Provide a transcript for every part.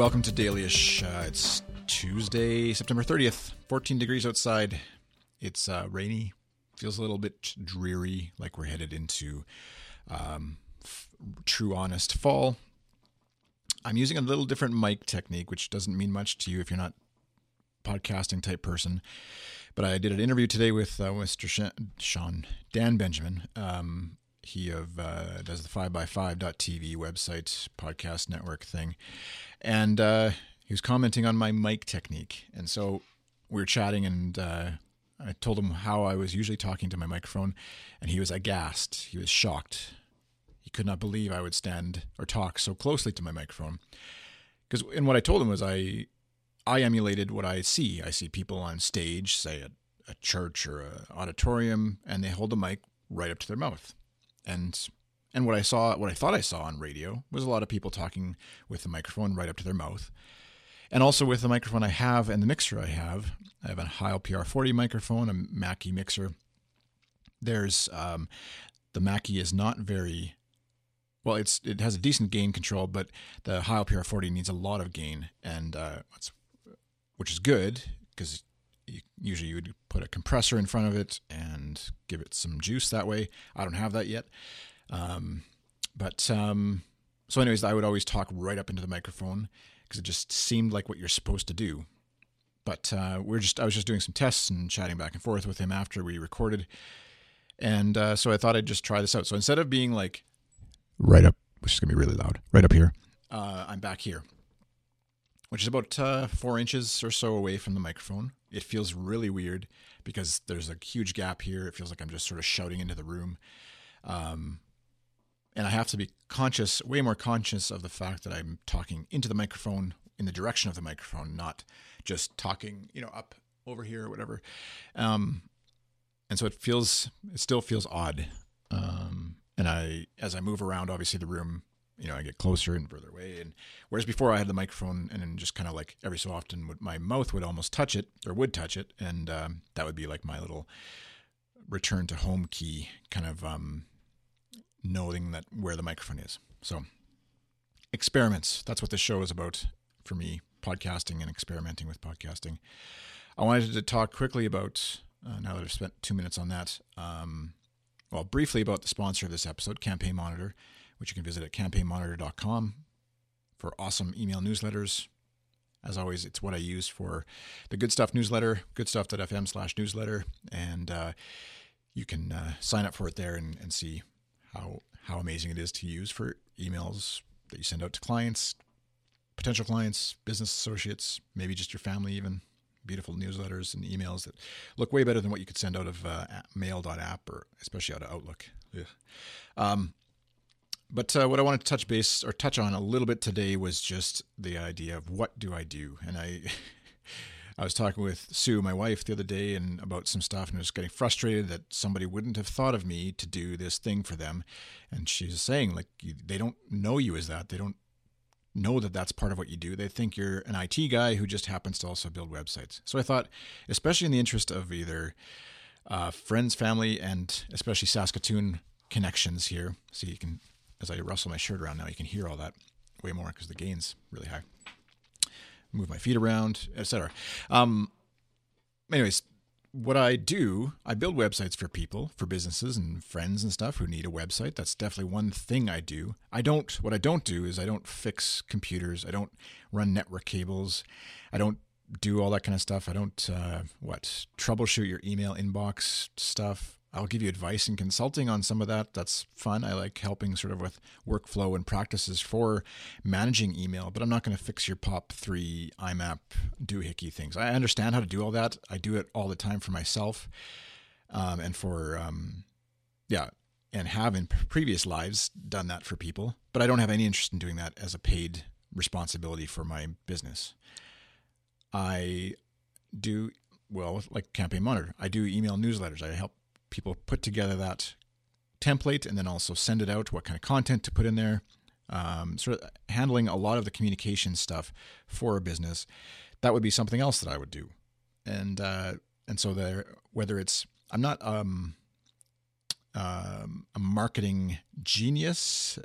welcome to Dailyish. Uh, it's Tuesday, September 30th, 14 degrees outside. It's uh, rainy, feels a little bit dreary, like we're headed into um, f- true, honest fall. I'm using a little different mic technique, which doesn't mean much to you if you're not podcasting type person. But I did an interview today with uh, Mr. Sean Dan Benjamin. Um, he of uh, does the 5by5.tv website podcast network thing, and uh, he was commenting on my mic technique. And so we were chatting, and uh, I told him how I was usually talking to my microphone, and he was aghast. He was shocked. He could not believe I would stand or talk so closely to my microphone. Because and what I told him was I I emulated what I see. I see people on stage, say at a church or an auditorium, and they hold the mic right up to their mouth. And and what I saw, what I thought I saw on radio, was a lot of people talking with the microphone right up to their mouth. And also with the microphone I have and the mixer I have, I have a Heil PR40 microphone, a Mackie mixer. There's um, the Mackie is not very well. It's it has a decent gain control, but the Heil PR40 needs a lot of gain, and uh, which is good because usually you would put a compressor in front of it and give it some juice that way. I don't have that yet. Um, but um, so, anyways, I would always talk right up into the microphone because it just seemed like what you're supposed to do. But uh, we're just I was just doing some tests and chatting back and forth with him after we recorded, and uh, so I thought I'd just try this out. So instead of being like right up, which is gonna be really loud, right up here, uh, I'm back here which is about uh, four inches or so away from the microphone. It feels really weird because there's a huge gap here. It feels like I'm just sort of shouting into the room. Um, and I have to be conscious, way more conscious of the fact that I'm talking into the microphone in the direction of the microphone, not just talking, you know, up over here or whatever. Um, and so it feels, it still feels odd. Um, and I, as I move around, obviously the room you know, I get closer and further away. And whereas before I had the microphone and then just kind of like every so often would, my mouth would almost touch it or would touch it. And um, that would be like my little return to home key kind of um, knowing that where the microphone is. So experiments. That's what this show is about for me, podcasting and experimenting with podcasting. I wanted to talk quickly about, uh, now that I've spent two minutes on that, um, well, briefly about the sponsor of this episode, Campaign Monitor which you can visit at campaignmonitor.com for awesome email newsletters. As always, it's what I use for the Good Stuff newsletter, goodstuff.fm slash newsletter. And uh, you can uh, sign up for it there and, and see how, how amazing it is to use for emails that you send out to clients, potential clients, business associates, maybe just your family, even. Beautiful newsletters and emails that look way better than what you could send out of uh, mail.app or especially out of Outlook. Um, but uh, what I wanted to touch base or touch on a little bit today was just the idea of what do I do? And I I was talking with Sue, my wife, the other day, and about some stuff, and I was getting frustrated that somebody wouldn't have thought of me to do this thing for them. And she's saying, like, they don't know you as that. They don't know that that's part of what you do. They think you're an IT guy who just happens to also build websites. So I thought, especially in the interest of either uh, friends, family, and especially Saskatoon connections here, so you can as I rustle my shirt around now, you can hear all that way more because the gain's really high. Move my feet around, etc. Um, anyways, what I do, I build websites for people, for businesses and friends and stuff who need a website. That's definitely one thing I do. I don't, what I don't do is I don't fix computers. I don't run network cables. I don't do all that kind of stuff. I don't, uh, what, troubleshoot your email inbox stuff. I'll give you advice and consulting on some of that. That's fun. I like helping sort of with workflow and practices for managing email, but I'm not going to fix your POP3 IMAP doohickey things. I understand how to do all that. I do it all the time for myself um, and for, um, yeah, and have in previous lives done that for people, but I don't have any interest in doing that as a paid responsibility for my business. I do well, like Campaign Monitor. I do email newsletters. I help people put together that template and then also send it out, what kind of content to put in there, um, sort of handling a lot of the communication stuff for a business. That would be something else that I would do. And uh, and so there, whether it's I'm not um, um, a marketing genius,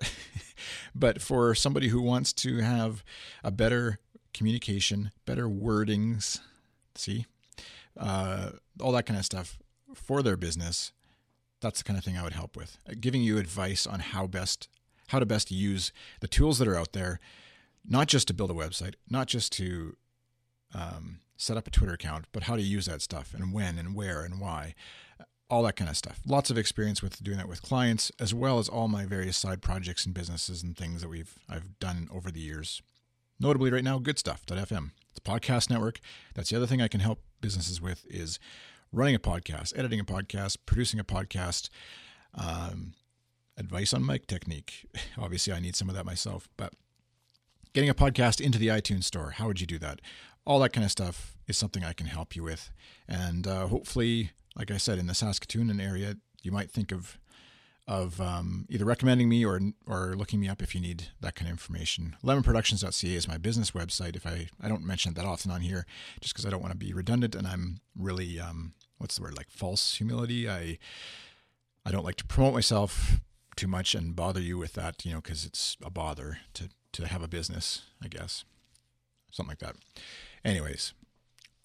but for somebody who wants to have a better communication, better wordings. See, uh, all that kind of stuff for their business. That's the kind of thing I would help with. Uh, giving you advice on how best how to best use the tools that are out there, not just to build a website, not just to um, set up a Twitter account, but how to use that stuff and when and where and why, all that kind of stuff. Lots of experience with doing that with clients, as well as all my various side projects and businesses and things that we've I've done over the years. Notably, right now, GoodStuff.fm. It's a podcast network. That's the other thing I can help businesses with is running a podcast, editing a podcast, producing a podcast, um, advice on mic technique. Obviously, I need some of that myself, but getting a podcast into the iTunes store, how would you do that? All that kind of stuff is something I can help you with. And uh, hopefully, like I said, in the Saskatoon area, you might think of of um, either recommending me or or looking me up if you need that kind of information. Lemonproductions.ca is my business website. If I I don't mention it that often on here, just because I don't want to be redundant, and I'm really um, what's the word like false humility. I I don't like to promote myself too much and bother you with that, you know, because it's a bother to to have a business, I guess, something like that. Anyways,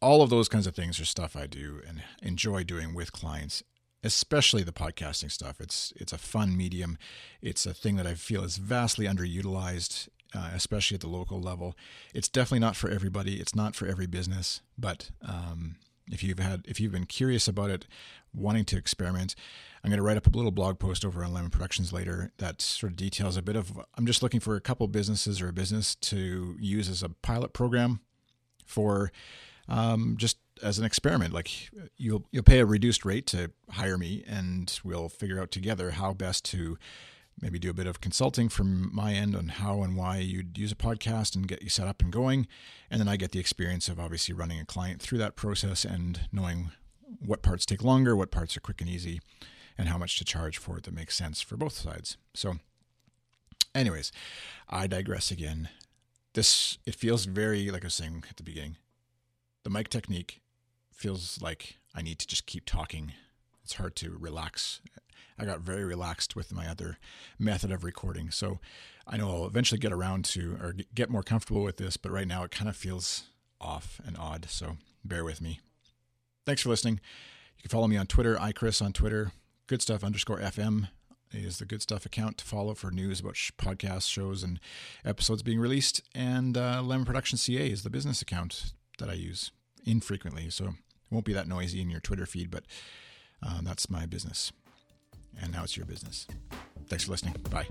all of those kinds of things are stuff I do and enjoy doing with clients especially the podcasting stuff. It's it's a fun medium. It's a thing that I feel is vastly underutilized, uh, especially at the local level. It's definitely not for everybody. It's not for every business. But um, if you've had if you've been curious about it, wanting to experiment, I'm going to write up a little blog post over on Lemon Productions later that sort of details a bit of. I'm just looking for a couple businesses or a business to use as a pilot program for um, just as an experiment. Like you'll you'll pay a reduced rate to hire me, and we'll figure out together how best to maybe do a bit of consulting from my end on how and why you'd use a podcast and get you set up and going. And then I get the experience of obviously running a client through that process and knowing what parts take longer, what parts are quick and easy, and how much to charge for it that makes sense for both sides. So, anyways, I digress again. This it feels very like I was saying at the beginning. The mic technique feels like I need to just keep talking. It's hard to relax. I got very relaxed with my other method of recording. So I know I'll eventually get around to or get more comfortable with this, but right now it kind of feels off and odd. So bear with me. Thanks for listening. You can follow me on Twitter, iChris on Twitter. Good stuff underscore FM is the good stuff account to follow for news about sh- podcasts, shows, and episodes being released. And uh, Lemon Production CA is the business account that I use infrequently. So it won't be that noisy in your Twitter feed, but uh, that's my business. And now it's your business. Thanks for listening. Bye.